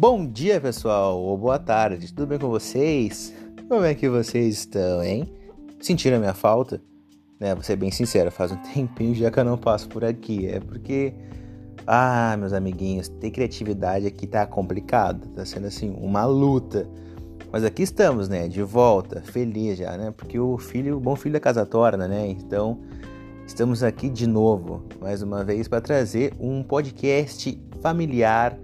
Bom dia, pessoal, ou boa tarde, tudo bem com vocês? Como é que vocês estão, hein? Sentiram a minha falta? Né, vou ser bem sincero, faz um tempinho já que eu não passo por aqui. É porque, ah, meus amiguinhos, ter criatividade aqui tá complicado, tá sendo assim, uma luta. Mas aqui estamos, né, de volta, feliz já, né? Porque o filho, o bom filho da casa torna, né? Então, estamos aqui de novo, mais uma vez, para trazer um podcast familiar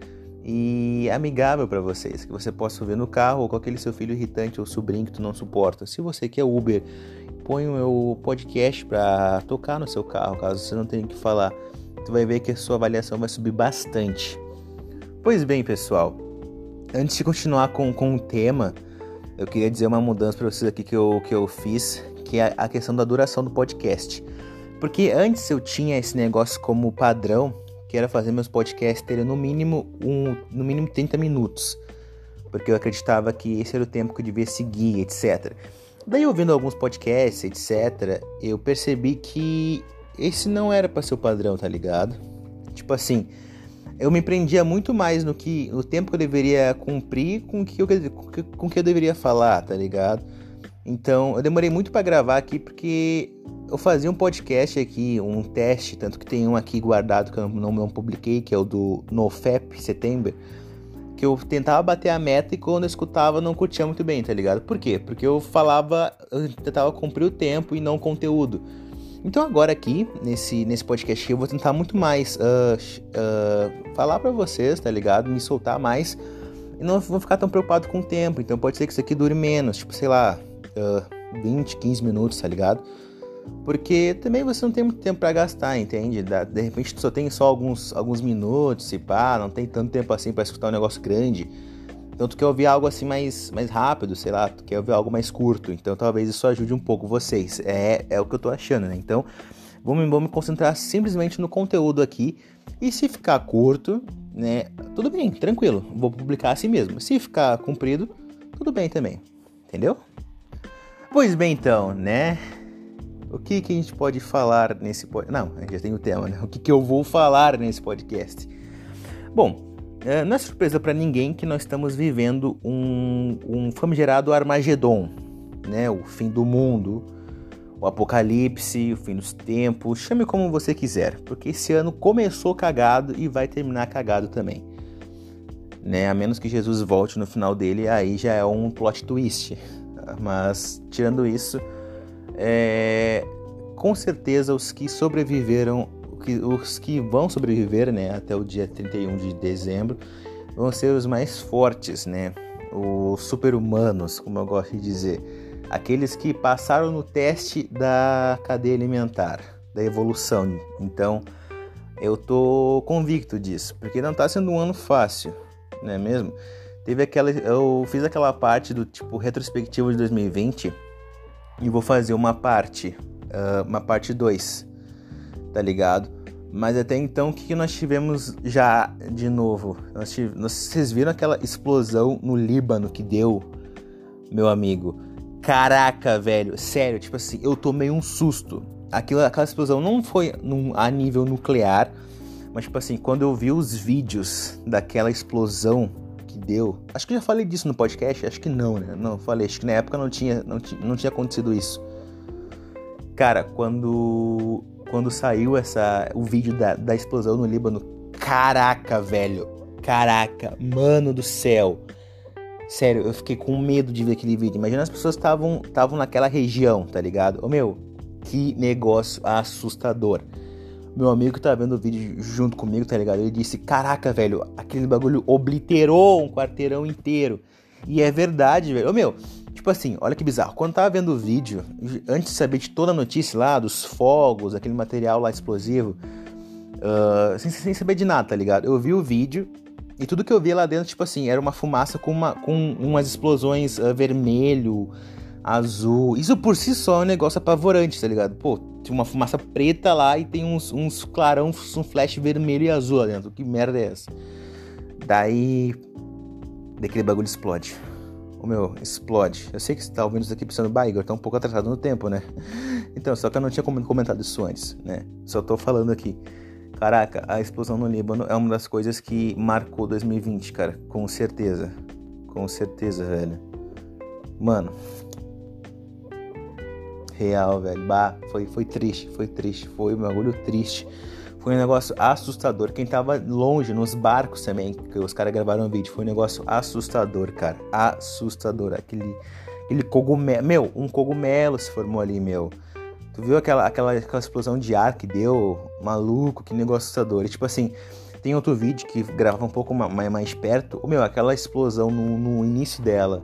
e amigável para vocês, que você possa ouvir no carro ou com aquele seu filho irritante ou sobrinho que tu não suporta. Se você quer Uber, põe o meu podcast para tocar no seu carro, caso você não tenha que falar. Tu vai ver que a sua avaliação vai subir bastante. Pois bem, pessoal, antes de continuar com, com o tema, eu queria dizer uma mudança para vocês aqui que eu, que eu fiz, que é a questão da duração do podcast. Porque antes eu tinha esse negócio como padrão que era fazer meus podcasts terem no mínimo um, no mínimo 30 minutos, porque eu acreditava que esse era o tempo que eu devia seguir, etc. Daí ouvindo alguns podcasts, etc, eu percebi que esse não era para ser o padrão, tá ligado? Tipo assim, eu me prendia muito mais no que no tempo que eu deveria cumprir com que eu, com que eu deveria falar, tá ligado? Então, eu demorei muito para gravar aqui porque eu fazia um podcast aqui, um teste, tanto que tem um aqui guardado que eu não, não publiquei, que é o do NoFap Setembro, que eu tentava bater a meta e quando eu escutava não curtia muito bem, tá ligado? Por quê? Porque eu falava, eu tentava cumprir o tempo e não o conteúdo. Então agora aqui, nesse, nesse podcast eu vou tentar muito mais uh, uh, falar para vocês, tá ligado? Me soltar mais e não vou ficar tão preocupado com o tempo. Então pode ser que isso aqui dure menos, tipo, sei lá, uh, 20, 15 minutos, tá ligado? Porque também você não tem muito tempo para gastar, entende? De repente só tem só alguns, alguns minutos e pá, não tem tanto tempo assim para escutar um negócio grande. Então tu quer ouvir algo assim mais, mais rápido, sei lá, tu quer ouvir algo mais curto. Então talvez isso ajude um pouco vocês. É, é o que eu tô achando, né? Então vamos, vamos me concentrar simplesmente no conteúdo aqui. E se ficar curto, né? Tudo bem, tranquilo. Vou publicar assim mesmo. Se ficar comprido, tudo bem também. Entendeu? Pois bem, então, né? O que, que a gente pode falar nesse podcast? Não, a gente já tem o tema, né? O que, que eu vou falar nesse podcast? Bom, é, não é surpresa para ninguém que nós estamos vivendo um, um famigerado Armagedon, né? O fim do mundo, o apocalipse, o fim dos tempos, chame como você quiser, porque esse ano começou cagado e vai terminar cagado também. Né? A menos que Jesus volte no final dele, aí já é um plot twist. Mas, tirando isso, é, com certeza os que sobreviveram, os que vão sobreviver né, até o dia 31 de dezembro, vão ser os mais fortes, né? Os super-humanos, como eu gosto de dizer. Aqueles que passaram no teste da cadeia alimentar, da evolução. Então, eu tô convicto disso, porque não tá sendo um ano fácil, não é mesmo? Teve aquela. Eu fiz aquela parte do tipo retrospectivo de 2020 e vou fazer uma parte, uh, uma parte 2, tá ligado? Mas até então, o que, nós tivemos já de novo? Nós tivemos, vocês viram aquela explosão no Líbano que deu, meu amigo? Caraca, velho, sério, tipo assim, eu tomei um susto. Aquilo, aquela explosão não foi num, a nível nuclear, mas tipo assim, quando eu vi os vídeos daquela explosão deu. Acho que eu já falei disso no podcast, acho que não, né? Não, falei, acho que na época não tinha, não, não tinha acontecido isso. Cara, quando quando saiu essa o vídeo da, da explosão no Líbano, caraca, velho. Caraca, mano do céu. Sério, eu fiquei com medo de ver aquele vídeo. Imagina as pessoas estavam estavam naquela região, tá ligado? Ô meu, que negócio assustador meu amigo que tá vendo o vídeo junto comigo, tá ligado? Ele disse: Caraca, velho, aquele bagulho obliterou um quarteirão inteiro. E é verdade, velho. Ô meu, tipo assim, olha que bizarro. Quando tava vendo o vídeo, antes de saber de toda a notícia lá, dos fogos, aquele material lá explosivo, uh, sem, sem saber de nada, tá ligado? Eu vi o vídeo e tudo que eu vi lá dentro, tipo assim, era uma fumaça com, uma, com umas explosões uh, vermelho, azul. Isso por si só é um negócio apavorante, tá ligado? Pô, tem uma fumaça preta lá e tem uns, uns clarão, um flash vermelho e azul lá dentro. Que merda é essa? Daí. Daquele bagulho explode. O meu, explode. Eu sei que você tá ouvindo isso aqui pensando, bah, Igor, tá um pouco atrasado no tempo, né? Então, só que eu não tinha comentado isso antes, né? Só tô falando aqui. Caraca, a explosão no Líbano é uma das coisas que marcou 2020, cara. Com certeza. Com certeza, velho. Mano. Real, velho. Bah, foi, foi triste, foi triste. Foi um bagulho triste. Foi um negócio assustador. Quem tava longe, nos barcos também, que os caras gravaram um vídeo, foi um negócio assustador, cara. Assustador. Aquele, aquele cogumelo. Meu, um cogumelo se formou ali, meu. Tu viu aquela, aquela, aquela explosão de ar que deu? Maluco, que negócio assustador. E, tipo assim, tem outro vídeo que grava um pouco mais, mais perto. Meu, aquela explosão no, no início dela.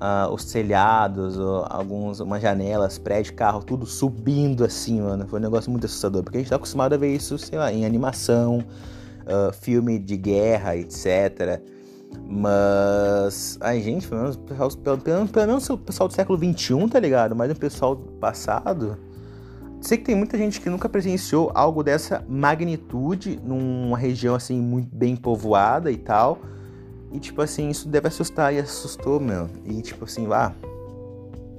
Uh, os telhados, uh, alguns, umas janelas, prédio, carro, tudo subindo assim, mano. Foi um negócio muito assustador. Porque a gente tá acostumado a ver isso, sei lá, em animação, uh, filme de guerra, etc. Mas a gente, pelo menos, pelo, pelo, pelo menos o pessoal do século XXI, tá ligado? Mas o pessoal do passado Sei que tem muita gente que nunca presenciou algo dessa magnitude numa região assim muito bem povoada e tal. E tipo assim, isso deve assustar e assustou, meu. E tipo assim, lá,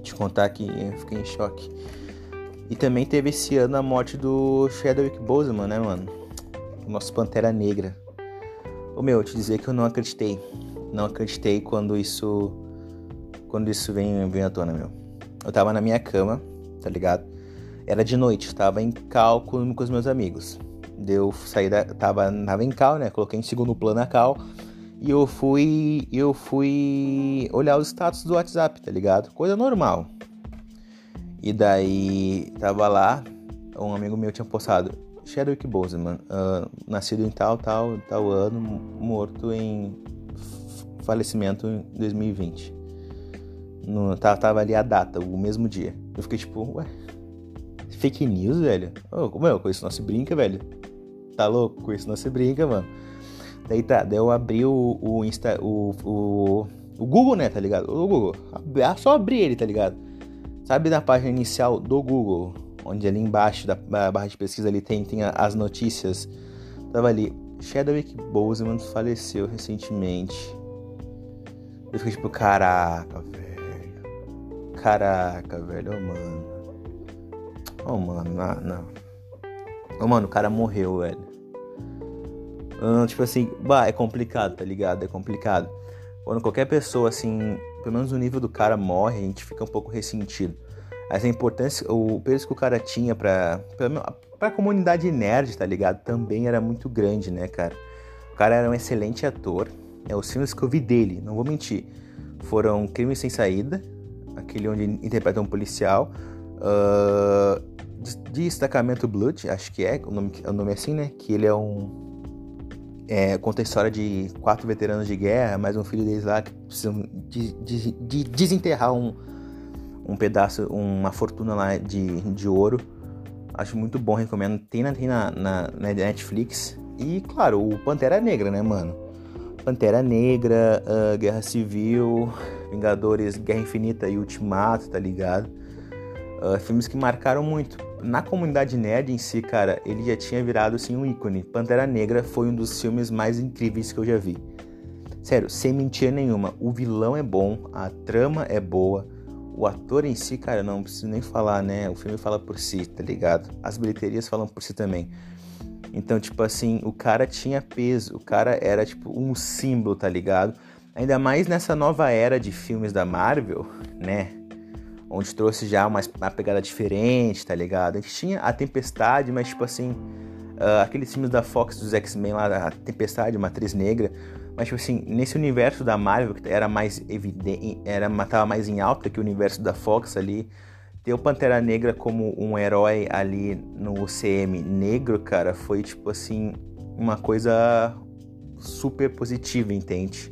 te contar que eu fiquei em choque. E também teve esse ano a morte do Chadwick Boseman, né, mano? O nosso Pantera Negra. Ô meu, te dizer que eu não acreditei. Não acreditei quando isso quando isso vem, vem à tona, meu. Eu tava na minha cama, tá ligado? Era de noite, estava em cal com, os meus amigos. Deu sair da, tava, tava em cal, né? Coloquei em segundo plano a cal. E eu fui. Eu fui olhar os status do WhatsApp, tá ligado? Coisa normal. E daí tava lá, um amigo meu tinha postado Chadwick Boseman, uh, nascido em tal, tal, tal ano, morto em falecimento em 2020. No, tava ali a data, o mesmo dia. Eu fiquei tipo, ué, fake news, velho. Oh, meu, com isso não se brinca, velho. Tá louco? Com isso não se brinca, mano. Daí tá, daí eu abri o, o Insta, o, o, o Google, né, tá ligado? O Google. Ah, só abri ele, tá ligado? Sabe na página inicial do Google, onde ali embaixo da barra de pesquisa ali tem, tem as notícias. Tava ali, Chadwick Boseman faleceu recentemente. Eu fiquei tipo, caraca, velho. Caraca, velho, oh, mano. Oh, mano, não. não. Oh, mano, o cara morreu, velho. Uh, tipo assim, bah, é complicado, tá ligado? É complicado. Quando qualquer pessoa, assim, pelo menos o nível do cara morre, a gente fica um pouco ressentido. Mas a importância, o peso que o cara tinha pra, pra, pra comunidade nerd, tá ligado? Também era muito grande, né, cara? O cara era um excelente ator. É, os filmes que eu vi dele, não vou mentir, foram Crime Sem Saída, aquele onde ele interpreta um policial. Uh, Destacamento Blood, acho que é, o nome, o nome é assim, né? Que ele é um. É, conta a história de quatro veteranos de guerra, mais um filho deles lá que precisam de, de, de desenterrar um, um pedaço, uma fortuna lá de, de ouro. Acho muito bom, recomendo. Tem, na, tem na, na, na Netflix. E, claro, o Pantera Negra, né, mano? Pantera Negra, uh, Guerra Civil, Vingadores, Guerra Infinita e Ultimato, tá ligado? Uh, filmes que marcaram muito na comunidade nerd em si, cara, ele já tinha virado assim um ícone. Pantera Negra foi um dos filmes mais incríveis que eu já vi. Sério, sem mentira nenhuma, o vilão é bom, a trama é boa, o ator em si, cara, não preciso nem falar, né? O filme fala por si, tá ligado? As bilheterias falam por si também. Então, tipo assim, o cara tinha peso, o cara era tipo um símbolo, tá ligado? Ainda mais nessa nova era de filmes da Marvel, né? Onde trouxe já uma, uma pegada diferente, tá ligado? A gente tinha a Tempestade, mas tipo assim, uh, aqueles filmes da Fox dos X-Men lá, a Tempestade, Matriz Negra, mas tipo assim, nesse universo da Marvel que era mais evidente, era tava mais em alta que o universo da Fox ali, ter o Pantera Negra como um herói ali no UCM negro, cara, foi tipo assim, uma coisa super positiva, entende?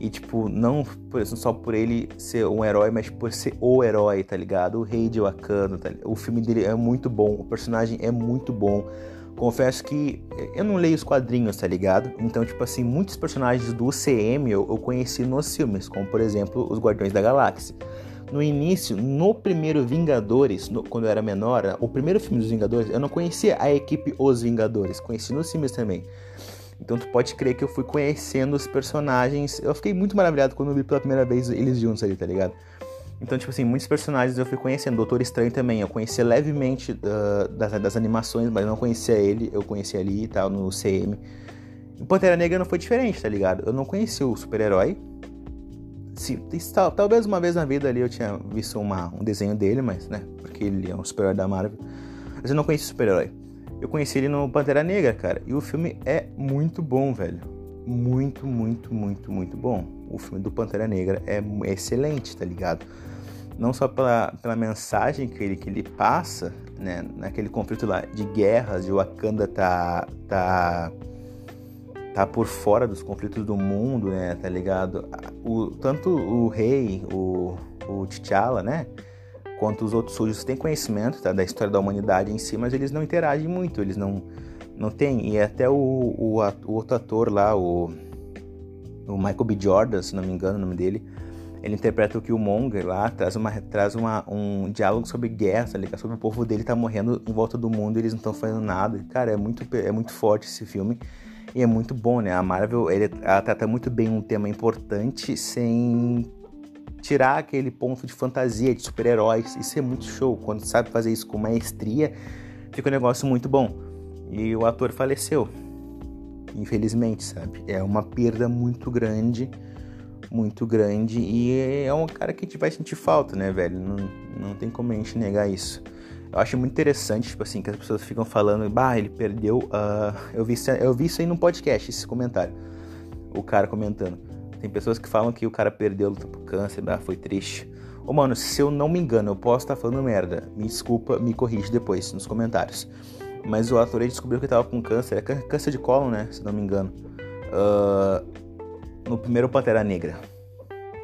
E, tipo, não só por ele ser um herói, mas por ser o herói, tá ligado? O rei de Wakanda, tá O filme dele é muito bom, o personagem é muito bom. Confesso que eu não leio os quadrinhos, tá ligado? Então, tipo assim, muitos personagens do UCM eu, eu conheci nos filmes, como por exemplo os Guardiões da Galáxia. No início, no primeiro Vingadores, no, quando eu era menor, o primeiro filme dos Vingadores, eu não conhecia a equipe Os Vingadores, conheci nos filmes também. Então tu pode crer que eu fui conhecendo os personagens. Eu fiquei muito maravilhado quando eu vi pela primeira vez eles juntos ali, tá ligado? Então, tipo assim, muitos personagens eu fui conhecendo. Doutor Estranho também, eu conhecia levemente uh, das, das animações, mas não conhecia ele, eu conhecia ali e tal, no CM. O Pantera Negra não foi diferente, tá ligado? Eu não conhecia o super-herói. Talvez uma vez na vida ali eu tinha visto uma, um desenho dele, mas, né? Porque ele é um super-herói da Marvel. Mas eu não conhecia o super-herói. Eu conheci ele no Pantera Negra, cara. E o filme é muito bom, velho. Muito, muito, muito, muito bom. O filme do Pantera Negra é excelente, tá ligado? Não só pela, pela mensagem que ele, que ele passa, né? Naquele conflito lá de guerras, de Wakanda tá, tá tá por fora dos conflitos do mundo, né, tá ligado? O, tanto o rei, o, o T'Challa, né, quanto os outros sujos têm conhecimento tá, da história da humanidade em si, mas eles não interagem muito, eles não, não têm. E até o, o, o outro ator lá, o, o Michael B. Jordan, se não me engano o nome dele, ele interpreta o Killmonger lá, traz, uma, traz uma, um diálogo sobre guerra, tá? Sobre o povo dele tá morrendo em volta do mundo e eles não estão fazendo nada. Cara, é muito, é muito forte esse filme. E é muito bom, né? A Marvel ele, ela trata muito bem um tema importante sem tirar aquele ponto de fantasia, de super-heróis. Isso é muito show. Quando sabe fazer isso com maestria, fica um negócio muito bom. E o ator faleceu. Infelizmente, sabe? É uma perda muito grande. Muito grande. E é um cara que a gente vai sentir falta, né, velho? Não, não tem como a gente negar isso. Eu acho muito interessante, tipo assim, que as pessoas ficam falando, bah, ele perdeu. Uh... Eu, vi, eu vi isso aí num podcast, esse comentário. O cara comentando. Tem pessoas que falam que o cara perdeu a luta por câncer, bah, foi triste. Ô, mano, se eu não me engano, eu posso estar falando merda. Me desculpa, me corrige depois nos comentários. Mas o ator descobriu que ele tava com câncer, é câncer de colo, né? Se não me engano. Uh... no primeiro Pantera Negra.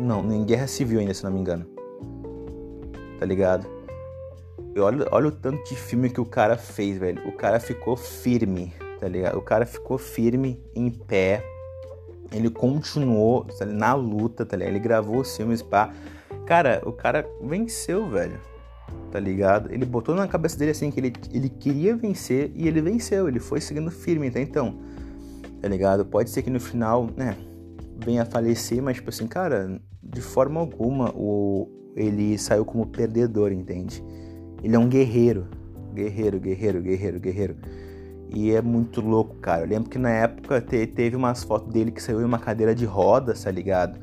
Não, em Guerra Civil ainda, se não me engano. Tá ligado? Olha, olha o tanto de filme que o cara fez, velho. O cara ficou firme, tá ligado? O cara ficou firme, em pé. Ele continuou tá na luta, tá ligado? Ele gravou os filmes, pá. Cara, o cara venceu, velho. Tá ligado? Ele botou na cabeça dele assim que ele, ele queria vencer e ele venceu. Ele foi seguindo firme, tá? Então, tá ligado? Pode ser que no final, né, venha a falecer, mas, tipo assim, cara, de forma alguma o, ele saiu como perdedor, entende? Ele é um guerreiro. Guerreiro, guerreiro, guerreiro, guerreiro. E é muito louco, cara. Eu lembro que na época te, teve umas fotos dele que saiu em uma cadeira de rodas, tá ligado?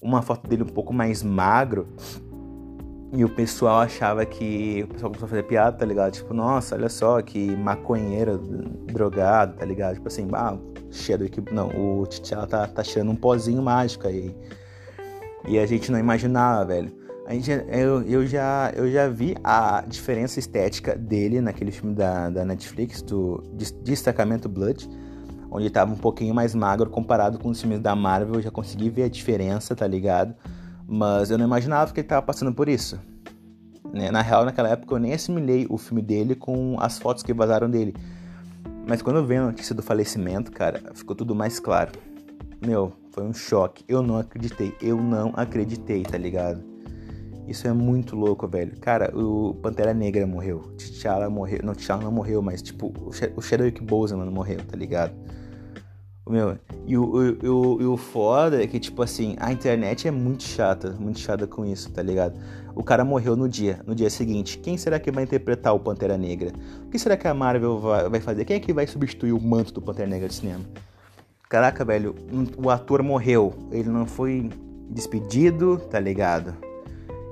Uma foto dele um pouco mais magro. E o pessoal achava que. O pessoal começou a fazer piada, tá ligado? Tipo, nossa, olha só que maconheiro, drogado, tá ligado? Tipo assim, ah, cheiro que. Não, o T'Challa tá, tá cheirando um pozinho mágico aí. E a gente não imaginava, velho. A gente, eu, eu, já, eu já vi a diferença estética dele naquele filme da, da Netflix, do Destacamento Blood, onde ele tava um pouquinho mais magro comparado com os filmes da Marvel. Eu já consegui ver a diferença, tá ligado? Mas eu não imaginava que ele tava passando por isso. Né? Na real, naquela época eu nem assimilei o filme dele com as fotos que vazaram dele. Mas quando eu vi a notícia do falecimento, cara, ficou tudo mais claro. Meu, foi um choque. Eu não acreditei. Eu não acreditei, tá ligado? Isso é muito louco, velho. Cara, o Pantera Negra morreu. T'Challa morreu. Não, T'Challa não morreu, mas, tipo, o Chadwick Boseman morreu, tá ligado? Meu, e o, o, o, o foda é que, tipo assim, a internet é muito chata, muito chata com isso, tá ligado? O cara morreu no dia, no dia seguinte. Quem será que vai interpretar o Pantera Negra? O que será que a Marvel vai, vai fazer? Quem é que vai substituir o manto do Pantera Negra de cinema? Caraca, velho, o ator morreu. Ele não foi despedido, tá ligado?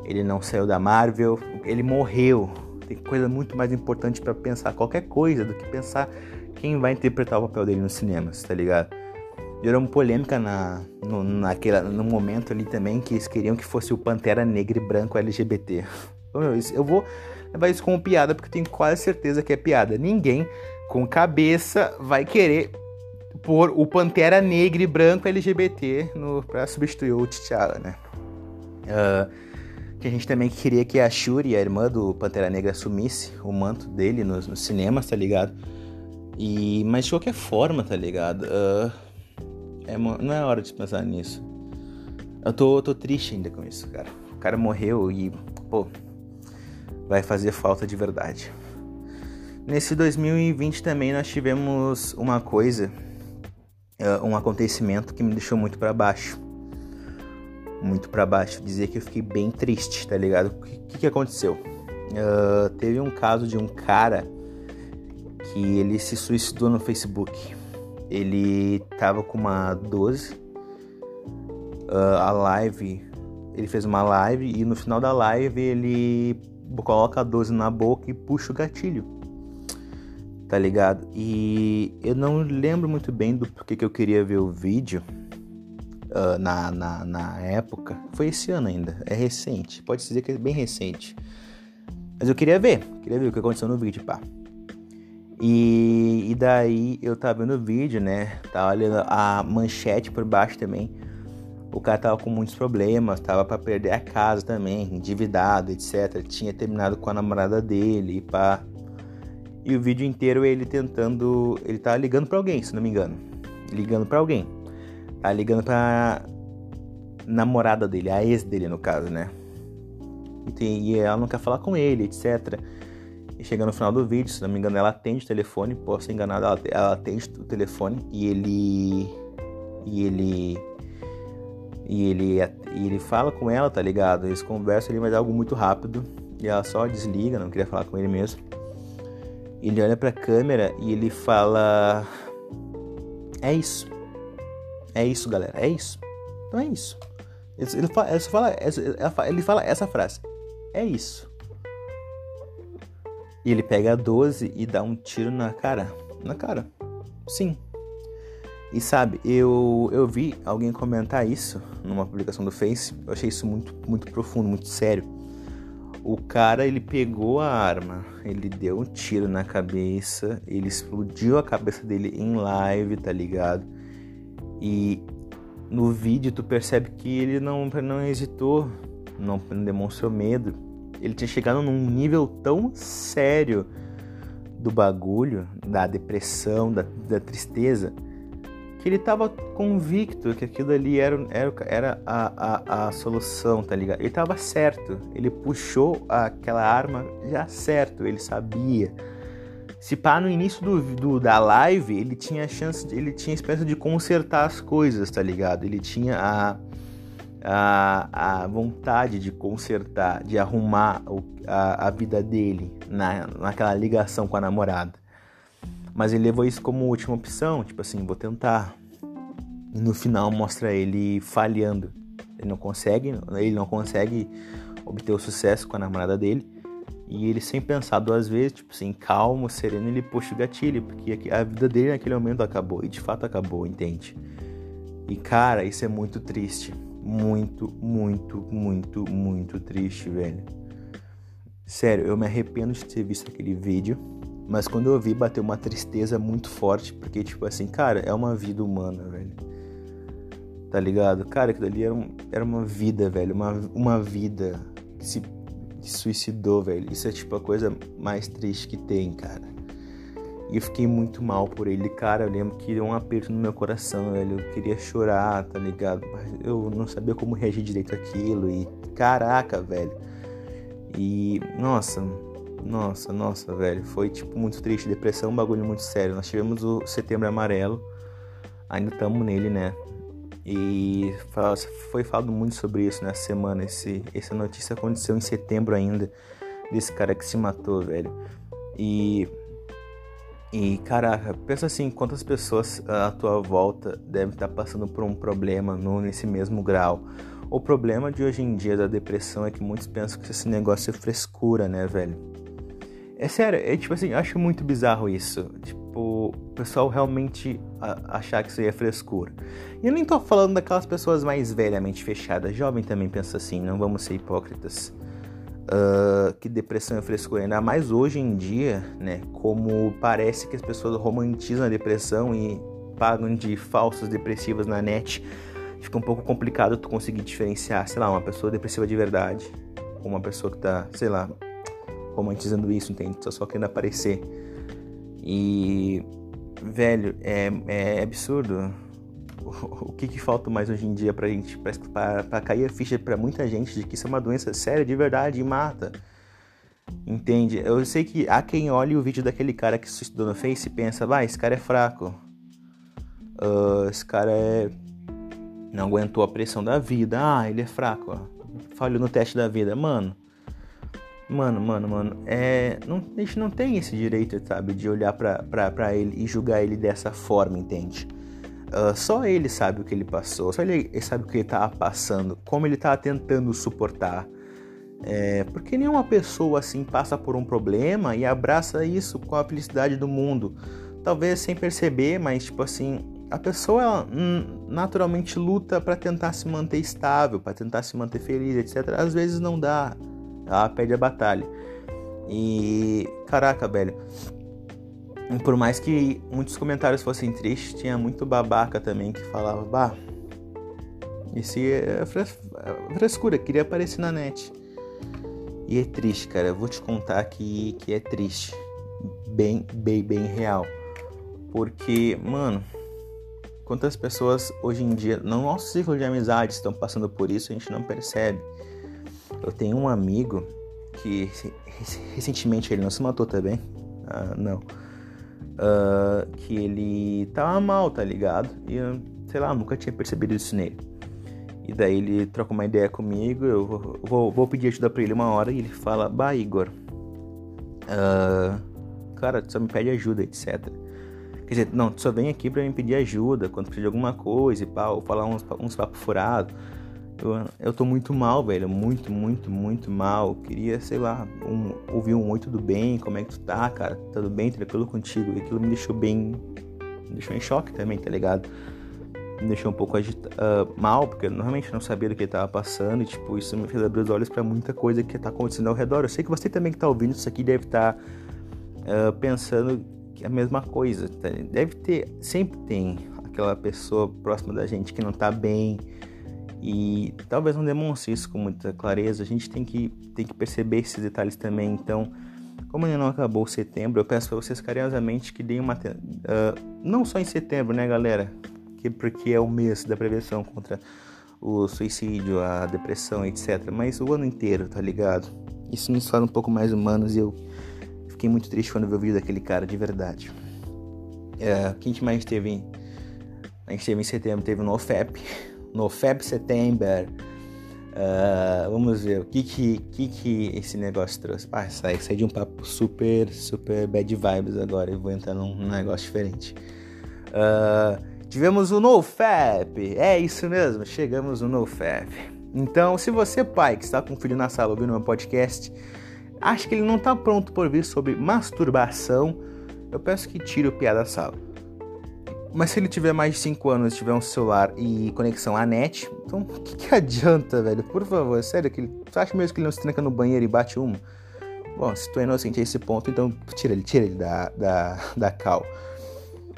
Ele não saiu da Marvel, ele morreu. Tem coisa muito mais importante para pensar qualquer coisa do que pensar quem vai interpretar o papel dele nos cinemas, tá ligado? Gerou uma polêmica na, no, naquela, no momento ali também que eles queriam que fosse o Pantera Negra e Branco LGBT. Eu vou levar isso como piada porque eu tenho quase certeza que é piada. Ninguém com cabeça vai querer pôr o Pantera Negra e Branco LGBT no, pra substituir o T'Challa, né? Uh, que a gente também queria que a Shuri, a irmã do Pantera Negra, assumisse o manto dele nos, nos cinemas, tá ligado? E, mas de qualquer forma, tá ligado? Uh, é, não é hora de pensar nisso. Eu tô, tô triste ainda com isso, cara. O cara morreu e, pô, vai fazer falta de verdade. Nesse 2020 também nós tivemos uma coisa, uh, um acontecimento que me deixou muito para baixo muito para baixo. Dizer que eu fiquei bem triste, tá ligado? O que, que aconteceu? Uh, teve um caso de um cara que ele se suicidou no Facebook. Ele tava com uma 12. Uh, a live. Ele fez uma live e no final da live ele coloca a 12 na boca e puxa o gatilho. Tá ligado? E eu não lembro muito bem do porquê que eu queria ver o vídeo uh, na, na, na época. Foi esse ano ainda. É recente. Pode dizer que é bem recente. Mas eu queria ver. Queria ver o que aconteceu no vídeo, pá. E, e daí eu tava vendo o vídeo, né? Tava olhando a manchete por baixo também. O cara tava com muitos problemas, tava para perder a casa também, endividado, etc. Tinha terminado com a namorada dele e pá. E o vídeo inteiro ele tentando. Ele tava ligando para alguém, se não me engano. Ligando para alguém. Tá ligando pra namorada dele, a ex dele no caso, né? E, tem, e ela não quer falar com ele, etc. E chega no final do vídeo, se não me engano, ela atende o telefone, posso ser enganado, ela, ela atende o telefone e ele. E ele. E ele, e ele fala com ela, tá ligado? Eles conversam ali, mas é algo muito rápido. E ela só desliga, não queria falar com ele mesmo. Ele olha pra câmera e ele fala: É isso. É isso, galera. É isso. Então é isso. Ele fala, ele fala, ele fala essa frase. É isso. E ele pega a 12 e dá um tiro na cara. Na cara. Sim. E sabe, eu, eu vi alguém comentar isso numa publicação do Face. Eu achei isso muito, muito profundo, muito sério. O cara, ele pegou a arma, ele deu um tiro na cabeça, ele explodiu a cabeça dele em live, tá ligado? E no vídeo tu percebe que ele não, não hesitou, não, demonstrou medo. Ele tinha chegado num nível tão sério do bagulho, da depressão, da, da tristeza, que ele estava convicto que aquilo ali era, era, era a, a, a solução, tá ligado? Ele estava certo, ele puxou aquela arma já certo, ele sabia se pá, no início do, do, da live, ele tinha a chance, ele tinha espécie de consertar as coisas, tá ligado? Ele tinha a, a, a vontade de consertar, de arrumar o, a, a vida dele na, naquela ligação com a namorada. Mas ele levou isso como última opção, tipo assim, vou tentar. E no final mostra ele falhando. Ele não consegue, ele não consegue obter o sucesso com a namorada dele. E ele, sem pensar duas vezes, tipo assim, calmo, sereno, ele puxa o gatilho, porque a vida dele naquele momento acabou, e de fato acabou, entende? E cara, isso é muito triste. Muito, muito, muito, muito triste, velho. Sério, eu me arrependo de ter visto aquele vídeo, mas quando eu vi, bateu uma tristeza muito forte, porque, tipo assim, cara, é uma vida humana, velho. Tá ligado? Cara, aquilo ali era, um, era uma vida, velho, uma, uma vida que se que suicidou, velho. Isso é tipo a coisa mais triste que tem, cara. E eu fiquei muito mal por ele, cara. Eu lembro que deu um aperto no meu coração, velho. Eu queria chorar, tá ligado? Mas eu não sabia como reagir direito aquilo. E caraca, velho. E nossa, nossa, nossa, velho. Foi tipo muito triste. Depressão é um bagulho muito sério. Nós tivemos o setembro amarelo. Ainda estamos nele, né? E foi falado muito sobre isso nessa semana. Esse, essa notícia aconteceu em setembro ainda, desse cara que se matou, velho. E. E caraca, pensa assim, quantas pessoas à tua volta devem estar passando por um problema no, nesse mesmo grau. O problema de hoje em dia da depressão é que muitos pensam que esse negócio é frescura, né, velho? É sério, é tipo assim, eu acho muito bizarro isso. Tipo, o pessoal realmente achar que isso aí é frescura. E eu nem tô falando daquelas pessoas mais velhamente fechadas. Jovem também pensa assim, não vamos ser hipócritas. Uh, que depressão é frescura, ainda mais hoje em dia, né? Como parece que as pessoas romantizam a depressão e pagam de falsas depressivas na net, fica um pouco complicado tu conseguir diferenciar, sei lá, uma pessoa depressiva de verdade, ou uma pessoa que tá, sei lá, romantizando isso, entende? Só só querendo aparecer. E, velho, é, é absurdo o que, que falta mais hoje em dia pra gente, pra, cair a ficha pra muita gente de que isso é uma doença séria de verdade e mata. Entende? Eu sei que há quem olhe o vídeo daquele cara que se estudou no Face e pensa, vai, esse cara é fraco. Uh, esse cara é. Não aguentou a pressão da vida. Ah, ele é fraco. Falhou no teste da vida. Mano, Mano, mano, mano, é. Não, a gente não tem esse direito, sabe, de olhar pra, ele e julgar ele dessa forma, entende? Uh, só ele sabe o que ele passou, só ele, ele sabe o que ele tava passando, como ele tava tentando suportar. É, porque nenhuma pessoa assim passa por um problema e abraça isso com a felicidade do mundo. Talvez sem perceber, mas tipo assim, a pessoa ela, hum, naturalmente luta para tentar se manter estável, para tentar se manter feliz, etc. Às vezes não dá, ela perde a batalha. E caraca, velho. Por mais que muitos comentários fossem tristes, tinha muito babaca também que falava, bah, esse é frescura, queria aparecer na net. E é triste, cara. Eu vou te contar que, que é triste. Bem, bem, bem real. Porque, mano, quantas pessoas hoje em dia, no nosso ciclo de amizade, estão passando por isso, a gente não percebe. Eu tenho um amigo que recentemente ele não se matou também. Ah, não. Uh, que ele tava mal, tá ligado? E eu, sei lá, nunca tinha percebido isso nele. E daí ele troca uma ideia comigo, eu vou, vou, pedir ajuda pra ele uma hora e ele fala, bah Igor, uh, cara, tu só me pede ajuda, etc. Quer dizer, não, tu só vem aqui pra me pedir ajuda quando precisa de alguma coisa e pá, falar uns, uns papos furados. Eu, eu tô muito mal, velho. Muito, muito, muito mal. Queria, sei lá, um, ouvir um oi, tudo bem? Como é que tu tá, cara? Tudo bem? Tranquilo contigo? E aquilo me deixou bem. Me deixou em choque também, tá ligado? Me deixou um pouco agita, uh, mal, porque eu normalmente não sabia do que tava passando. E, tipo, isso me fez abrir os olhos para muita coisa que tá acontecendo ao redor. Eu sei que você também que tá ouvindo isso aqui deve estar tá, uh, pensando é a mesma coisa. Tá? Deve ter, sempre tem aquela pessoa próxima da gente que não tá bem e talvez não demonstre isso com muita clareza. A gente tem que, tem que perceber esses detalhes também. Então, como ainda não acabou o setembro, eu peço para vocês carinhosamente que deem uma. Uh, não só em setembro, né, galera? Que, porque é o mês da prevenção contra o suicídio, a depressão, etc. Mas o ano inteiro, tá ligado? Isso nos faz um pouco mais humanos e eu fiquei muito triste quando vi daquele cara, de verdade. Uh, que a gente mais teve. A gente teve em setembro, teve o NoFap, no Feb September. Uh, vamos ver o que que, que que esse negócio trouxe. Ah, saí, saí de um papo super, super bad vibes agora e vou entrar num, negócio diferente. Uh, tivemos o NoFap, é isso mesmo, chegamos no NoFap. Então, se você, pai, que está com o filho na sala ouvindo meu podcast, acha que ele não está pronto por vir sobre masturbação, eu peço que tire o piada da sala. Mas se ele tiver mais de 5 anos, tiver um celular e conexão à net, então o que, que adianta, velho? Por favor, sério, que ele, tu acha mesmo que ele não se tranca no banheiro e bate uma? Bom, se tu é inocente a esse ponto, então tira ele, tira ele da, da, da cal.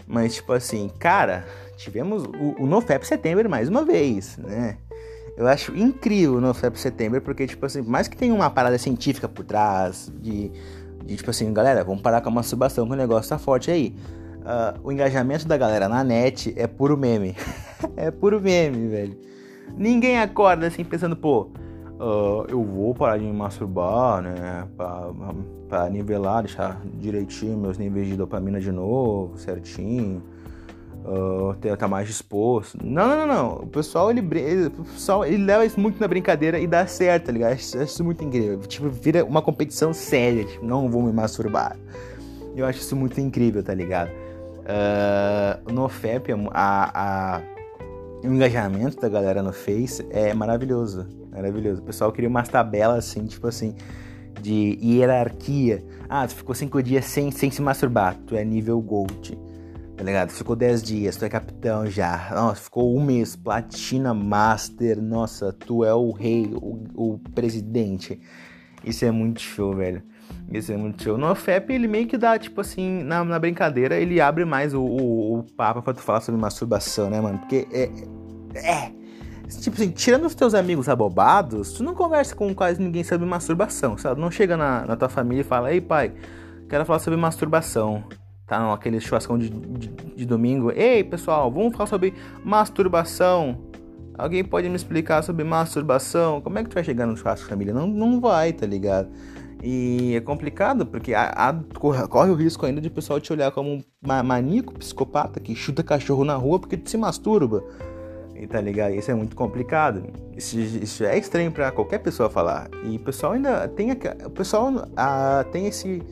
Mas, tipo assim, cara, tivemos o, o NoFap Setembro mais uma vez, né? Eu acho incrível o NoFap Setembro, porque, tipo assim, mais que tenha uma parada científica por trás, de, de tipo assim, galera, vamos parar com a masturbação que o negócio tá forte aí uh, o engajamento da galera na net é puro meme. é puro meme, velho. Ninguém acorda assim pensando, pô, uh, eu vou parar de me masturbar, né? Pra, pra nivelar, deixar direitinho meus níveis de dopamina de novo, certinho. Uh, ter, tá mais disposto. Não, não, não, não. O pessoal, ele, ele, o pessoal, ele leva isso muito na brincadeira e dá certo, tá ligado? Acho, acho isso muito incrível. Tipo, vira uma competição séria. Tipo, não vou me masturbar. Eu acho isso muito incrível, tá ligado? Uh, no FEP, a, a, o engajamento da galera no Face é maravilhoso. Maravilhoso. O pessoal queria umas tabelas assim, tipo assim, de hierarquia. Ah, tu ficou cinco dias sem, sem se masturbar, tu é nível Gold. Tá ligado? Ficou 10 dias, tu é capitão já. Nossa, ficou um mês, platina master. Nossa, tu é o rei, o, o presidente. Isso é muito show, velho. É muito show. No FEP, ele meio que dá, tipo assim, na, na brincadeira, ele abre mais o, o, o papo pra tu falar sobre masturbação, né, mano? Porque é. É. Tipo assim, tirando os teus amigos abobados, tu não conversa com quase ninguém sobre masturbação, sabe? Não chega na, na tua família e fala, ei pai, quero falar sobre masturbação. Tá naquele churrascão de, de, de domingo. Ei, pessoal, vamos falar sobre masturbação. Alguém pode me explicar sobre masturbação? Como é que tu vai chegar no churrasco de família? Não, não vai, tá ligado? E é complicado porque há, há, corre o risco ainda de o pessoal te olhar como um maníaco, psicopata que chuta cachorro na rua porque se masturba. E tá ligado? Isso é muito complicado. Isso, isso é estranho para qualquer pessoa falar. E o pessoal ainda tem. O pessoal ah, tem esse.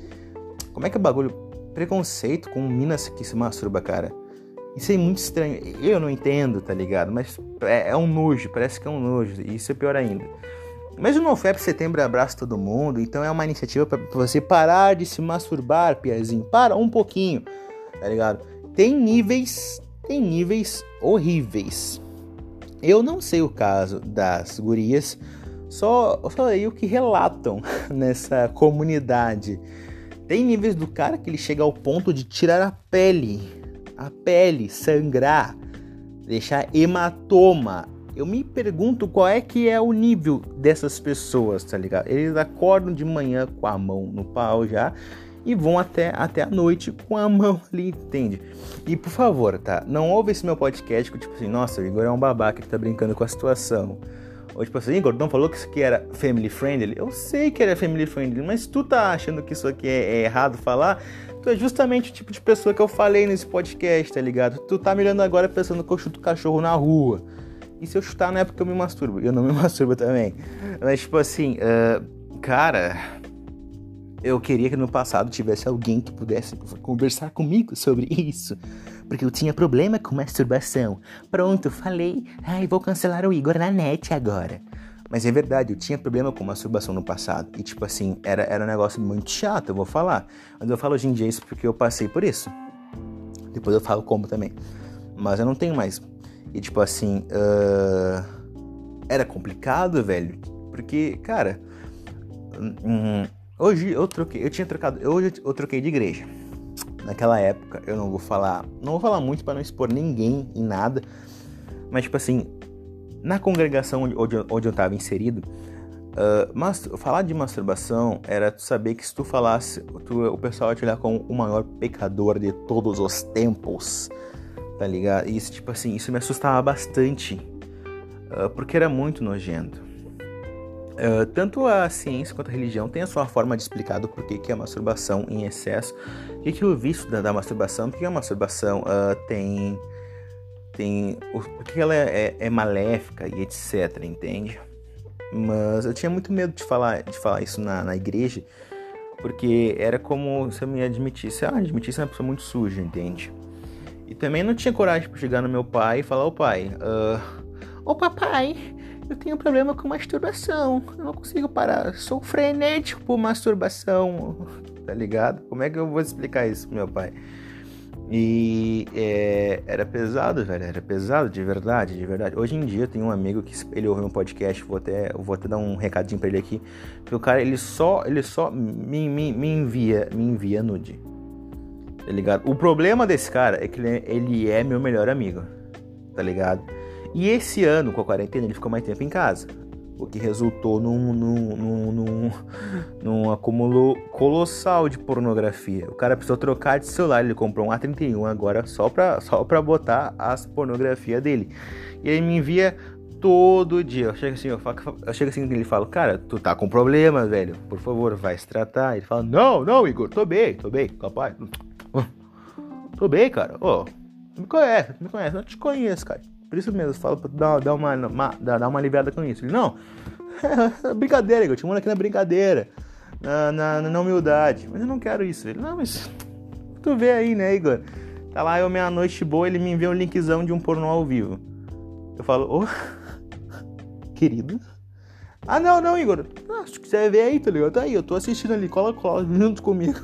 Como é que é o bagulho? Preconceito com minas que se masturba, cara. Isso é muito estranho. Eu não entendo, tá ligado? Mas é, é um nojo, parece que é um nojo. E isso é pior ainda. Mas o NoFap Setembro abraça todo mundo, então é uma iniciativa para você parar de se masturbar, Piazinho. Para um pouquinho, tá ligado? Tem níveis, tem níveis horríveis. Eu não sei o caso das gurias, só falei o que relatam nessa comunidade. Tem níveis do cara que ele chega ao ponto de tirar a pele, a pele, sangrar, deixar hematoma. Eu me pergunto qual é que é o nível dessas pessoas, tá ligado? Eles acordam de manhã com a mão no pau já e vão até, até a noite com a mão ali, entende? E por favor, tá? Não ouve esse meu podcast que tipo assim, nossa, o Igor é um babaca que tá brincando com a situação. Ou tipo assim, Igor, não falou que isso aqui era family friendly? Eu sei que era family friendly, mas tu tá achando que isso aqui é, é errado falar? Tu é justamente o tipo de pessoa que eu falei nesse podcast, tá ligado? Tu tá mirando agora pensando que eu chuto cachorro na rua. E se eu chutar não é porque eu me masturbo. Eu não me masturbo também. Mas tipo assim, uh, cara eu queria que no passado tivesse alguém que pudesse conversar comigo sobre isso. Porque eu tinha problema com masturbação. Pronto, falei. Ai, vou cancelar o Igor na net agora. Mas é verdade, eu tinha problema com masturbação no passado. E tipo assim, era, era um negócio muito chato, eu vou falar. Mas eu falo hoje em dia isso porque eu passei por isso. Depois eu falo como também. Mas eu não tenho mais. E tipo assim, uh... era complicado, velho. Porque, cara. Hum, Hoje eu troquei, eu tinha trocado, hoje eu troquei de igreja. Naquela época, eu não vou falar, não vou falar muito para não expor ninguém em nada, mas tipo assim, na congregação onde, onde eu estava inserido, uh, mas falar de masturbação era tu saber que se tu falasse, tu, o pessoal ia te olhar como o maior pecador de todos os tempos, tá ligado? E isso, tipo assim, isso me assustava bastante, uh, porque era muito nojento. Uh, tanto a ciência quanto a religião tem a sua forma de explicar do porquê que a masturbação em excesso, o que, que o vício da, da masturbação, porque a masturbação uh, tem, tem, o, porque ela é, é, é, maléfica e etc, entende? Mas eu tinha muito medo de falar, de falar isso na, na igreja, porque era como se eu me admitisse, ah, admitisse uma pessoa muito suja, entende? E também não tinha coragem para chegar no meu pai e falar, ô pai, uh, ô papai, eu tenho problema com masturbação. Eu não consigo parar. Sou frenético por masturbação. Tá ligado? Como é que eu vou explicar isso pro meu pai? E é, era pesado, velho. Era pesado, de verdade, de verdade. Hoje em dia tem um amigo que ele ouviu um podcast, vou até, vou até dar um recadinho pra ele aqui. Que o cara, ele só, ele só me, me, me envia, me envia nude. Tá ligado? O problema desse cara é que ele, ele é meu melhor amigo. Tá ligado? E esse ano, com a quarentena, ele ficou mais tempo em casa, o que resultou num, num, num, num, num acúmulo colossal de pornografia. O cara precisou trocar de celular, ele comprou um A31 agora só pra, só pra botar as pornografias dele. E ele me envia todo dia. Eu chego assim, eu, falo, eu chego assim ele fala, cara, tu tá com problema, velho. Por favor, vai se tratar. Ele fala, não, não, Igor, tô bem, tô bem, capaz. Tô bem, cara. Ô, oh, me conhece, me conhece, eu te conheço, cara. Por isso mesmo, eu falo pra dar, dar, uma, uma, dar uma aliviada com isso. Ele, não, é brincadeira, Igor, te mando aqui na brincadeira, na, na, na, humildade. Mas eu não quero isso. Ele, não, mas tu vê aí, né, Igor? Tá lá, eu meia-noite boa, ele me envia um linkzão de um pornô ao vivo. Eu falo, ô, oh, querido. Ah, não, não, Igor. Ah, se quiser ver aí, tá ligado? Tá aí, eu tô assistindo ali, cola, cola, junto comigo.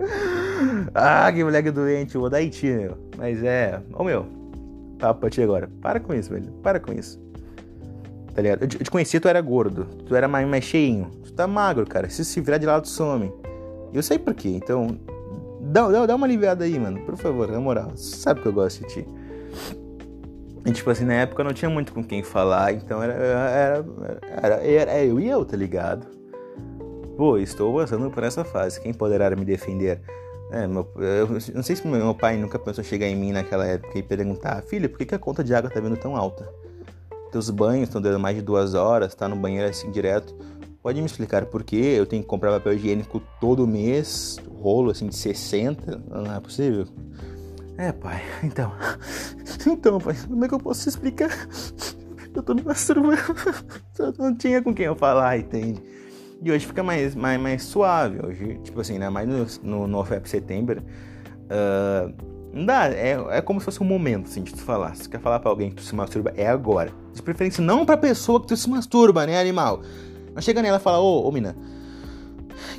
ah, que moleque doente, eu vou dar Haiti, meu. Mas é, ô meu, papo pra ti agora. Para com isso, velho. Para com isso. Tá ligado? Eu te conheci, tu era gordo. Tu era mais, mais cheinho. Tu tá magro, cara. Se se virar de lado, tu some. Eu sei por quê. Então, dá, dá, dá uma aliviada aí, mano. Por favor, na moral. Sabe que eu gosto de ti. E, tipo assim, na época eu não tinha muito com quem falar. Então, era, era, era, era eu e eu, tá ligado? Pô, estou passando por essa fase. Quem poderá me defender? É, meu, eu não sei se meu pai nunca pensou chegar em mim naquela época e perguntar: Filho, por que, que a conta de água tá vindo tão alta? Teus banhos estão dando mais de duas horas, tá no banheiro assim direto. Pode me explicar por que eu tenho que comprar papel higiênico todo mês, rolo assim de 60? Não é possível. É, pai, então. Então, pai, como é que eu posso explicar? Eu tô me masturbando. Não tinha com quem eu falar, entende? E hoje fica mais, mais, mais suave. Hoje, tipo assim, né? Mais no, no, no Setembro. Uh, não dá, é, é como se fosse um momento, assim, de tu falar. Se tu quer falar pra alguém que tu se masturba, é agora. De preferência, não pra pessoa que tu se masturba, né, animal? Mas chega nela e fala, ô, ô, mina,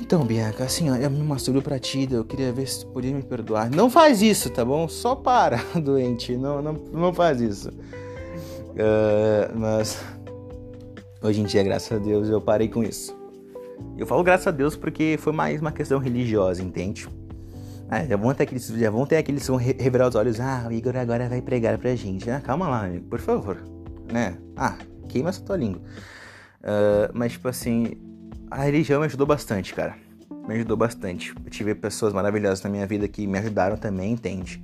então, Bianca, assim, ó, eu me masturbo pra ti, eu queria ver se tu podia me perdoar. Não faz isso, tá bom? Só para, doente, não, não, não faz isso. Uh, mas hoje em dia, graças a Deus, eu parei com isso. Eu falo graças a Deus porque foi mais uma questão religiosa, entende? Ah, já vão ter aqueles, já vão ter aqueles vão revirar os olhos. Ah, o Igor agora vai pregar pra gente. Ah, calma lá, amigo, por favor. Né? Ah, queima essa tua língua. Uh, mas, tipo assim, a religião me ajudou bastante, cara. Me ajudou bastante. Eu tive pessoas maravilhosas na minha vida que me ajudaram também, entende?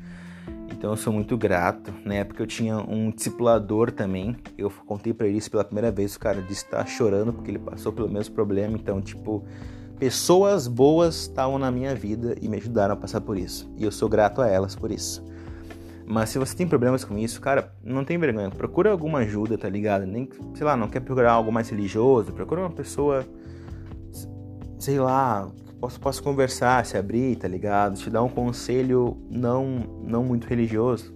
Então eu sou muito grato. Na época eu tinha um discipulador também. Eu contei para ele isso pela primeira vez. O cara disse que tá chorando porque ele passou pelo mesmo problema. Então, tipo, pessoas boas estavam na minha vida e me ajudaram a passar por isso. E eu sou grato a elas por isso. Mas se você tem problemas com isso, cara, não tem vergonha. Procura alguma ajuda, tá ligado? Nem, sei lá, não quer procurar algo mais religioso. Procura uma pessoa sei lá, posso, posso conversar, se abrir, tá ligado? Te dar um conselho não, não muito religioso.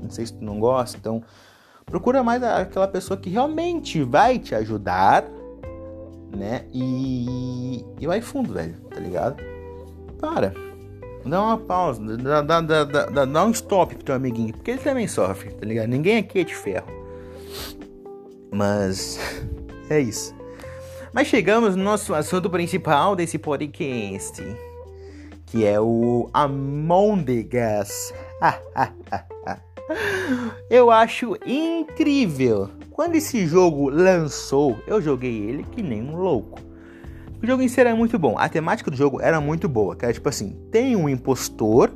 Não sei se tu não gosta, então procura mais aquela pessoa que realmente vai te ajudar, né? E, e vai fundo, velho, tá ligado? Para. Dá uma pausa, dá, dá, dá, dá, dá um stop pro teu amiguinho, porque ele também sofre, tá ligado? Ninguém aqui é de ferro. Mas é isso. Mas chegamos no nosso assunto principal desse podcast, que é o Among eu acho incrível. Quando esse jogo lançou, eu joguei ele que nem um louco. O jogo em si era muito bom. A temática do jogo era muito boa. Que era tipo assim: tem um impostor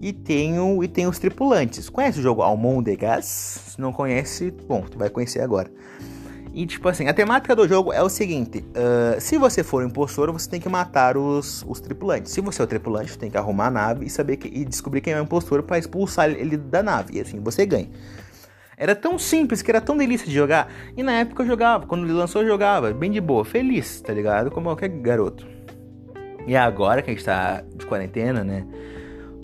e tem, o, e tem os tripulantes. Conhece o jogo Almondegas? Se não conhece, bom, tu vai conhecer agora. E tipo assim, a temática do jogo é o seguinte: uh, se você for um impostor, você tem que matar os, os tripulantes. Se você é o tripulante, tem que arrumar a nave e saber que, e descobrir quem é o impostor para expulsar ele da nave. E assim você ganha. Era tão simples que era tão delícia de jogar. E na época eu jogava, quando ele lançou eu jogava, bem de boa, feliz, tá ligado? Como qualquer garoto. E agora que a gente tá de quarentena, né?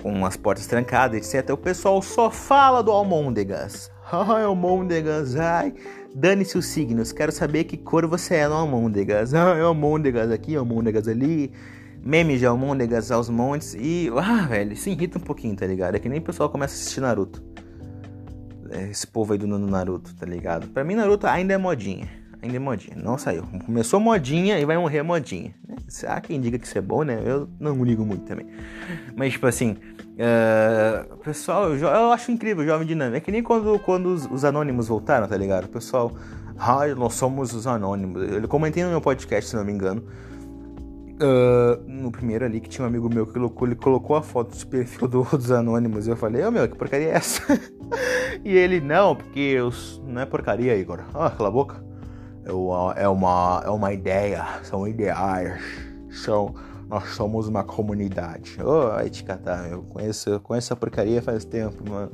Com as portas trancadas, etc. O pessoal só fala do Almôndegas. Ai, Almôndegas, ai. Dane-se os signos, quero saber que cor você é no Almôndegas. Ah, é Almôndegas aqui, Almôndegas ali. Meme de Almôndegas aos montes. E, ah, velho, se irrita um pouquinho, tá ligado? É que nem o pessoal começa a assistir Naruto. É, esse povo aí do Naruto, tá ligado? Pra mim, Naruto ainda é modinha. Ainda é modinha. Não saiu. Começou modinha e vai morrer modinha. Há quem diga que isso é bom, né? Eu não ligo muito também. Mas, tipo assim, Uh, pessoal, eu, eu, acho incrível Jovem Dinâmico. É que nem quando, quando os, os, anônimos voltaram, tá ligado? Pessoal, ai, nós somos os anônimos. Eu comentei no meu podcast, se não me engano. Uh, no primeiro ali que tinha um amigo meu que colocou, ele colocou a foto do perfil do, dos anônimos. Eu falei, ô oh, meu, que porcaria é essa? e ele, não, porque os, não é porcaria, Igor. Ah, cala a boca. É uma, é uma, é uma ideia, são ideais, são nós somos uma comunidade. Ô, oh, eu conheço, eu conheço essa porcaria faz tempo, mano.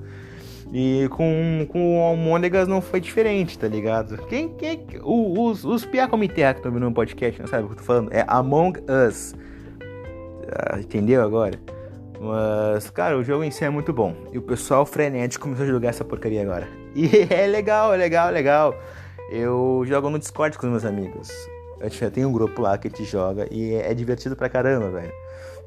E com, com o Almôndegas não foi diferente, tá ligado? Quem, quem, o, os, os Pia Comitê que estão vendo no podcast, não sabe o que eu tô falando? É Among Us. Ah, entendeu agora? Mas, cara, o jogo em si é muito bom. E o pessoal frenético começou a jogar essa porcaria agora. E é legal, é legal, é legal. Eu jogo no Discord com os meus amigos. A gente já tem um grupo lá que a gente joga e é divertido pra caramba, velho.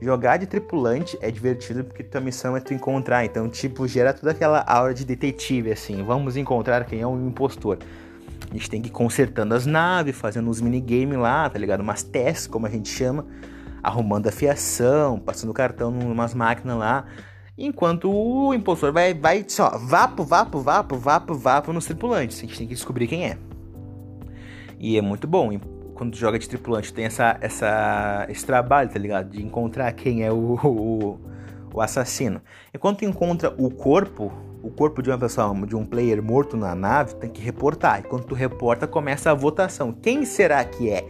Jogar de tripulante é divertido porque tua missão é tu encontrar. Então, tipo, gera toda aquela aura de detetive, assim. Vamos encontrar quem é o impostor. A gente tem que ir consertando as naves, fazendo uns minigames lá, tá ligado? Umas testes, como a gente chama. Arrumando a fiação, passando cartão numas máquinas lá. Enquanto o impostor vai, vai só, vapo, vapo, vapo, vapo, vapo nos tripulantes. A gente tem que descobrir quem é. E é muito bom quando joga de tripulante, tem essa, essa, esse trabalho, tá ligado? De encontrar quem é o, o, o assassino. Enquanto encontra o corpo, o corpo de uma pessoa, de um player morto na nave, tem que reportar. E quando tu reporta, começa a votação. Quem será que é?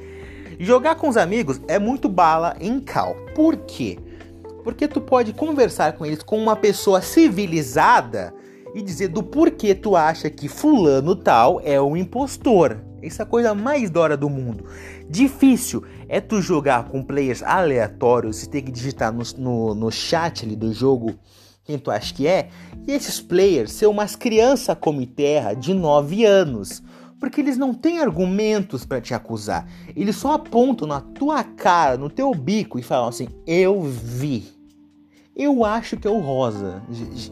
Jogar com os amigos é muito bala em cal. Por quê? Porque tu pode conversar com eles com uma pessoa civilizada e dizer do porquê tu acha que fulano tal é um impostor. Essa é a coisa mais dora do mundo. Difícil é tu jogar com players aleatórios e ter que digitar no, no, no chat ali do jogo quem tu acha que é, e esses players ser umas crianças como terra de 9 anos. Porque eles não têm argumentos para te acusar. Eles só apontam na tua cara, no teu bico e falam assim: Eu vi. Eu acho que é o rosa.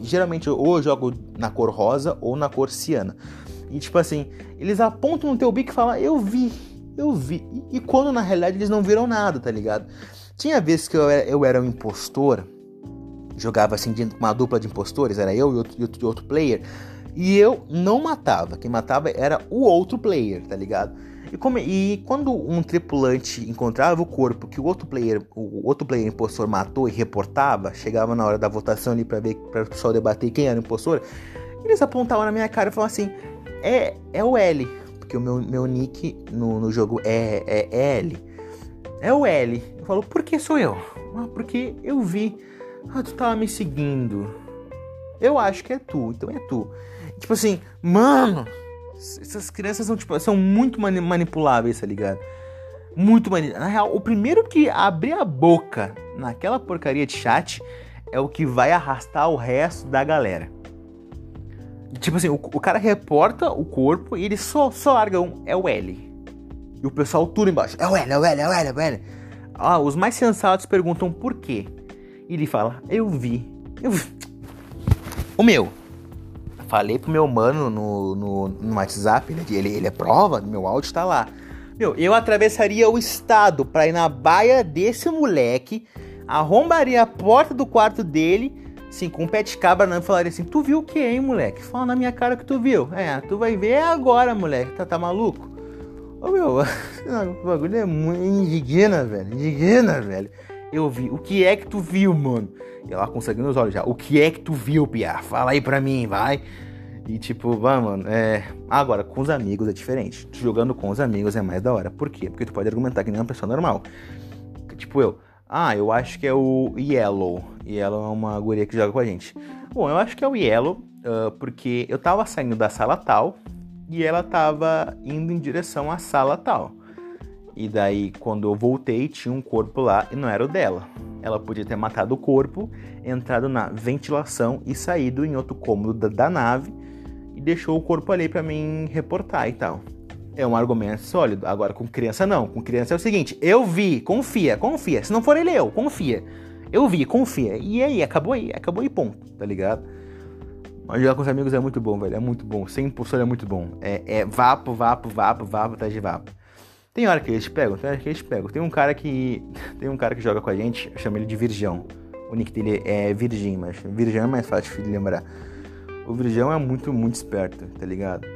Geralmente ou eu jogo na cor rosa ou na cor ciana. E tipo assim, eles apontam no teu bico e falam: Eu vi, eu vi. E, e quando na realidade eles não viram nada, tá ligado? Tinha vezes que eu era, eu era um impostor, jogava assim com uma dupla de impostores, era eu e outro, e outro, outro player. E eu não matava, quem matava era o outro player, tá ligado? E, como, e, quando um tripulante encontrava o corpo que o outro player, o outro player impostor matou e reportava, chegava na hora da votação ali para ver para o pessoal debater quem era o impostor, eles apontavam na minha cara e falavam assim: "É, é o L", porque o meu, meu nick no, no jogo é, é, é L. É o L. Eu falo: "Por que sou eu?" Ah, porque eu vi. Ah, tu tava me seguindo. Eu acho que é tu, então é tu. Tipo assim, mano, essas crianças são, tipo, são muito manipuláveis, tá ligado? Muito manipuláveis. Na real, o primeiro que abrir a boca naquela porcaria de chat é o que vai arrastar o resto da galera. Tipo assim, o, o cara reporta o corpo e ele só, só larga um, é o L. E o pessoal tudo embaixo, é o L, é o L, é o L, é o L. Ah, os mais sensatos perguntam por quê. E ele fala, eu vi. Eu. O meu, Falei pro meu mano no, no, no WhatsApp, ele, ele é prova, meu áudio tá lá. Meu, eu atravessaria o estado pra ir na baia desse moleque, arrombaria a porta do quarto dele, assim, com um de cabra não, falaria assim: Tu viu o que, hein, moleque? Fala na minha cara que tu viu. É, tu vai ver agora, moleque. Tá, tá maluco? Ô meu, o bagulho é muito indigna, velho. Indigna, velho. Eu vi. O que é que tu viu, mano? E ela conseguindo os olhos já. O que é que tu viu, Pia? Fala aí pra mim, vai. E tipo, vai, mano, é. Agora, com os amigos é diferente. Jogando com os amigos é mais da hora. Por quê? Porque tu pode argumentar que nem uma pessoa normal. Tipo eu. Ah, eu acho que é o Yellow. Yellow é uma guria que joga com a gente. Bom, eu acho que é o Yellow, uh, porque eu tava saindo da sala tal e ela tava indo em direção à sala tal. E daí, quando eu voltei, tinha um corpo lá e não era o dela. Ela podia ter matado o corpo, entrado na ventilação e saído em outro cômodo da, da nave e deixou o corpo ali para mim reportar e tal. É um argumento sólido. Agora, com criança, não. Com criança é o seguinte: eu vi, confia, confia. Se não for ele, eu, confia. Eu vi, confia. E aí, acabou aí, acabou aí, ponto, tá ligado? Mas jogar com os amigos é muito bom, velho. É muito bom. Sem impulsor é muito bom. É, é vapo, vapo, vapo, vapo, atrás de vapo. Tem hora que eles pegam, tem hora que eles pegam. Tem um cara que. Tem um cara que joga com a gente, chama ele de Virgão. O nick dele é Virgin, mas Virgão é mais fácil de lembrar. O Virgão é muito, muito esperto, tá ligado?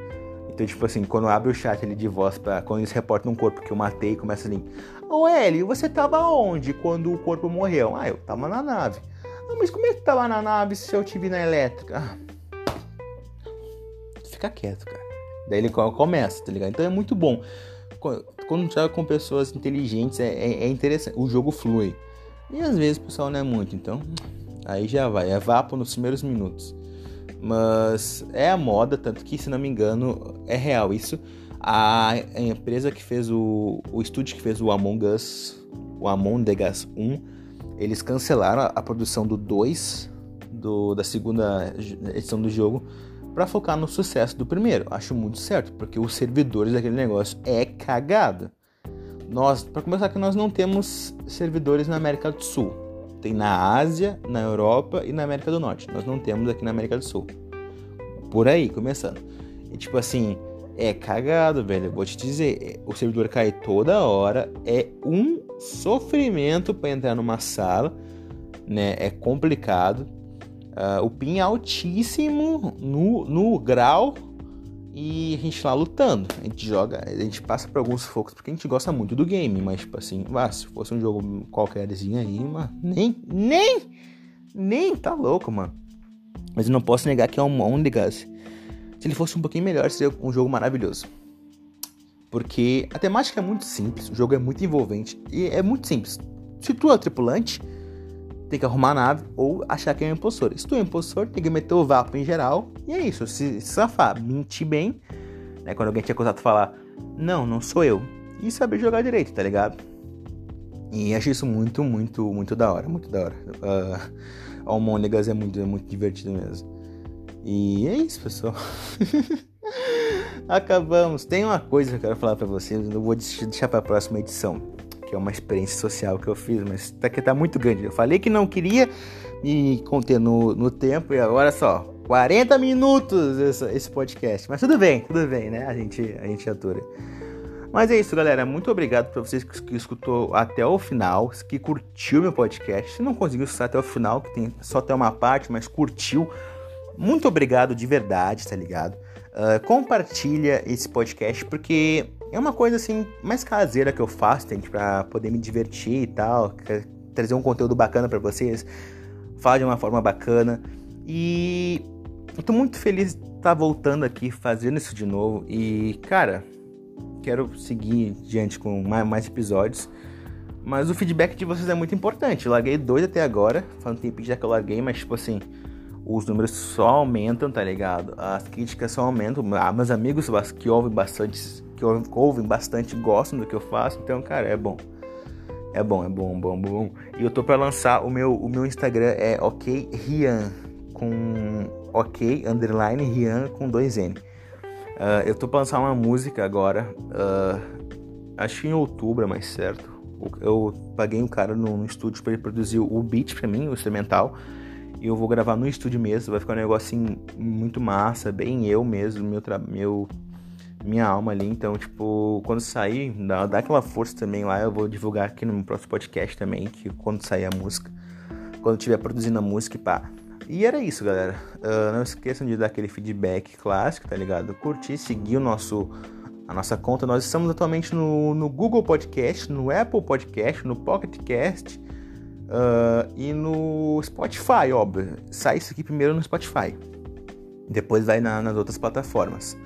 Então, tipo assim, quando abre o chat ali de voz pra. Quando eles reportam um corpo que eu matei, começa assim. Ô Eli, você tava onde quando o corpo morreu? Ah, eu tava na nave. Ah, mas como é que tava na nave se eu te vi na elétrica? Ah. Fica quieto, cara. Daí ele começa, tá ligado? Então é muito bom quando joga com pessoas inteligentes é, é, é, interessante, o jogo flui. E às vezes o pessoal não é muito, então aí já vai, é vapo nos primeiros minutos. Mas é a moda, tanto que se não me engano é real isso. A, empresa que fez o, o estúdio que fez o Among Us, o Among Us 1, eles cancelaram a, a produção do 2, do, da segunda edição do jogo, para focar no sucesso do primeiro. Acho muito certo, porque os servidores daquele negócio é cagado. Nós, para começar que nós não temos servidores na América do Sul. Tem na Ásia, na Europa e na América do Norte. Nós não temos aqui na América do Sul. Por aí, começando. E tipo assim, é cagado, velho. Vou te dizer, o servidor cai toda hora, é um sofrimento para entrar numa sala, né? É complicado. Uh, o pin é altíssimo no, no grau e a gente lá lutando. A gente joga, a gente passa por alguns focos porque a gente gosta muito do game, mas tipo assim, ah, se fosse um jogo qualquerzinho aí, mano, nem, nem, nem tá louco, mano. Mas eu não posso negar que é um Ondegas. Se ele fosse um pouquinho melhor, seria um jogo maravilhoso. Porque a temática é muito simples, o jogo é muito envolvente e é muito simples. Se tu é tripulante, tem que arrumar a nave ou achar que é um impostor. Se tu é um impostor, tem que meter o vapo em geral. E é isso, se safar, mentir bem. Né, quando alguém te acusar, tu falar, não, não sou eu. E saber jogar direito, tá ligado? E acho isso muito, muito, muito da hora, muito da hora. Uh, Almôndegas é muito, é muito divertido mesmo. E é isso, pessoal. Acabamos. Tem uma coisa que eu quero falar para vocês, eu vou deixar para a próxima edição, que é uma experiência social que eu fiz, mas tá que tá muito grande. Eu falei que não queria me conter no, no tempo e agora só 40 minutos esse, esse podcast. Mas tudo bem, tudo bem, né? A gente a gente atura. Mas é isso, galera. Muito obrigado para vocês que, que escutou até o final, que curtiu meu podcast. Se não conseguiu escutar até o final, que tem só até uma parte, mas curtiu, muito obrigado de verdade, tá ligado? Uh, compartilha esse podcast porque é uma coisa assim mais caseira que eu faço, gente, para poder me divertir e tal, trazer um conteúdo bacana para vocês, falar de uma forma bacana. E eu tô muito feliz de estar tá voltando aqui fazendo isso de novo e, cara, quero seguir diante com mais, mais episódios. Mas o feedback de vocês é muito importante. Eu larguei dois até agora. Faz um tempo já que eu larguei, mas tipo assim, os números só aumentam, tá ligado? As críticas só aumentam. Ah, meus amigos que ouvem bastante, que ouvem bastante, gostam do que eu faço. Então, cara, é bom. É bom, é bom, bom, bom. E eu tô para lançar o meu, o meu Instagram é ok Rian com ok underline Rian com dois N. Uh, eu tô pra lançar uma música agora. Uh, acho que em outubro é mais certo. Eu paguei um cara no, no estúdio para ele produzir o beat pra mim, o instrumental e eu vou gravar no estúdio mesmo, vai ficar um negocinho muito massa, bem eu mesmo, meu, meu minha alma ali. Então, tipo, quando sair, dá, dá aquela força também lá. Eu vou divulgar aqui no próximo podcast também, que quando sair a música, quando estiver produzindo a música pá. E era isso, galera. Uh, não esqueçam de dar aquele feedback clássico, tá ligado? Curtir, seguir o nosso, a nossa conta. Nós estamos atualmente no, no Google Podcast, no Apple Podcast, no Pocket Cast Uh, e no Spotify, óbvio. Sai isso aqui primeiro no Spotify. Depois vai na, nas outras plataformas.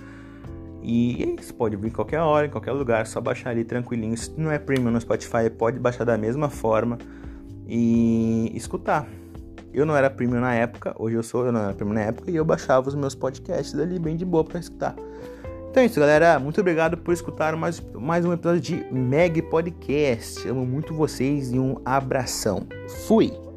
E é isso, pode vir qualquer hora, em qualquer lugar, só baixar ali tranquilinho. Se não é premium no Spotify, pode baixar da mesma forma e escutar. Eu não era premium na época, hoje eu sou, eu não era premium na época e eu baixava os meus podcasts ali bem de boa para escutar. Então é isso, galera. Muito obrigado por escutar mais, mais um episódio de Meg Podcast. Amo muito vocês e um abração. Fui!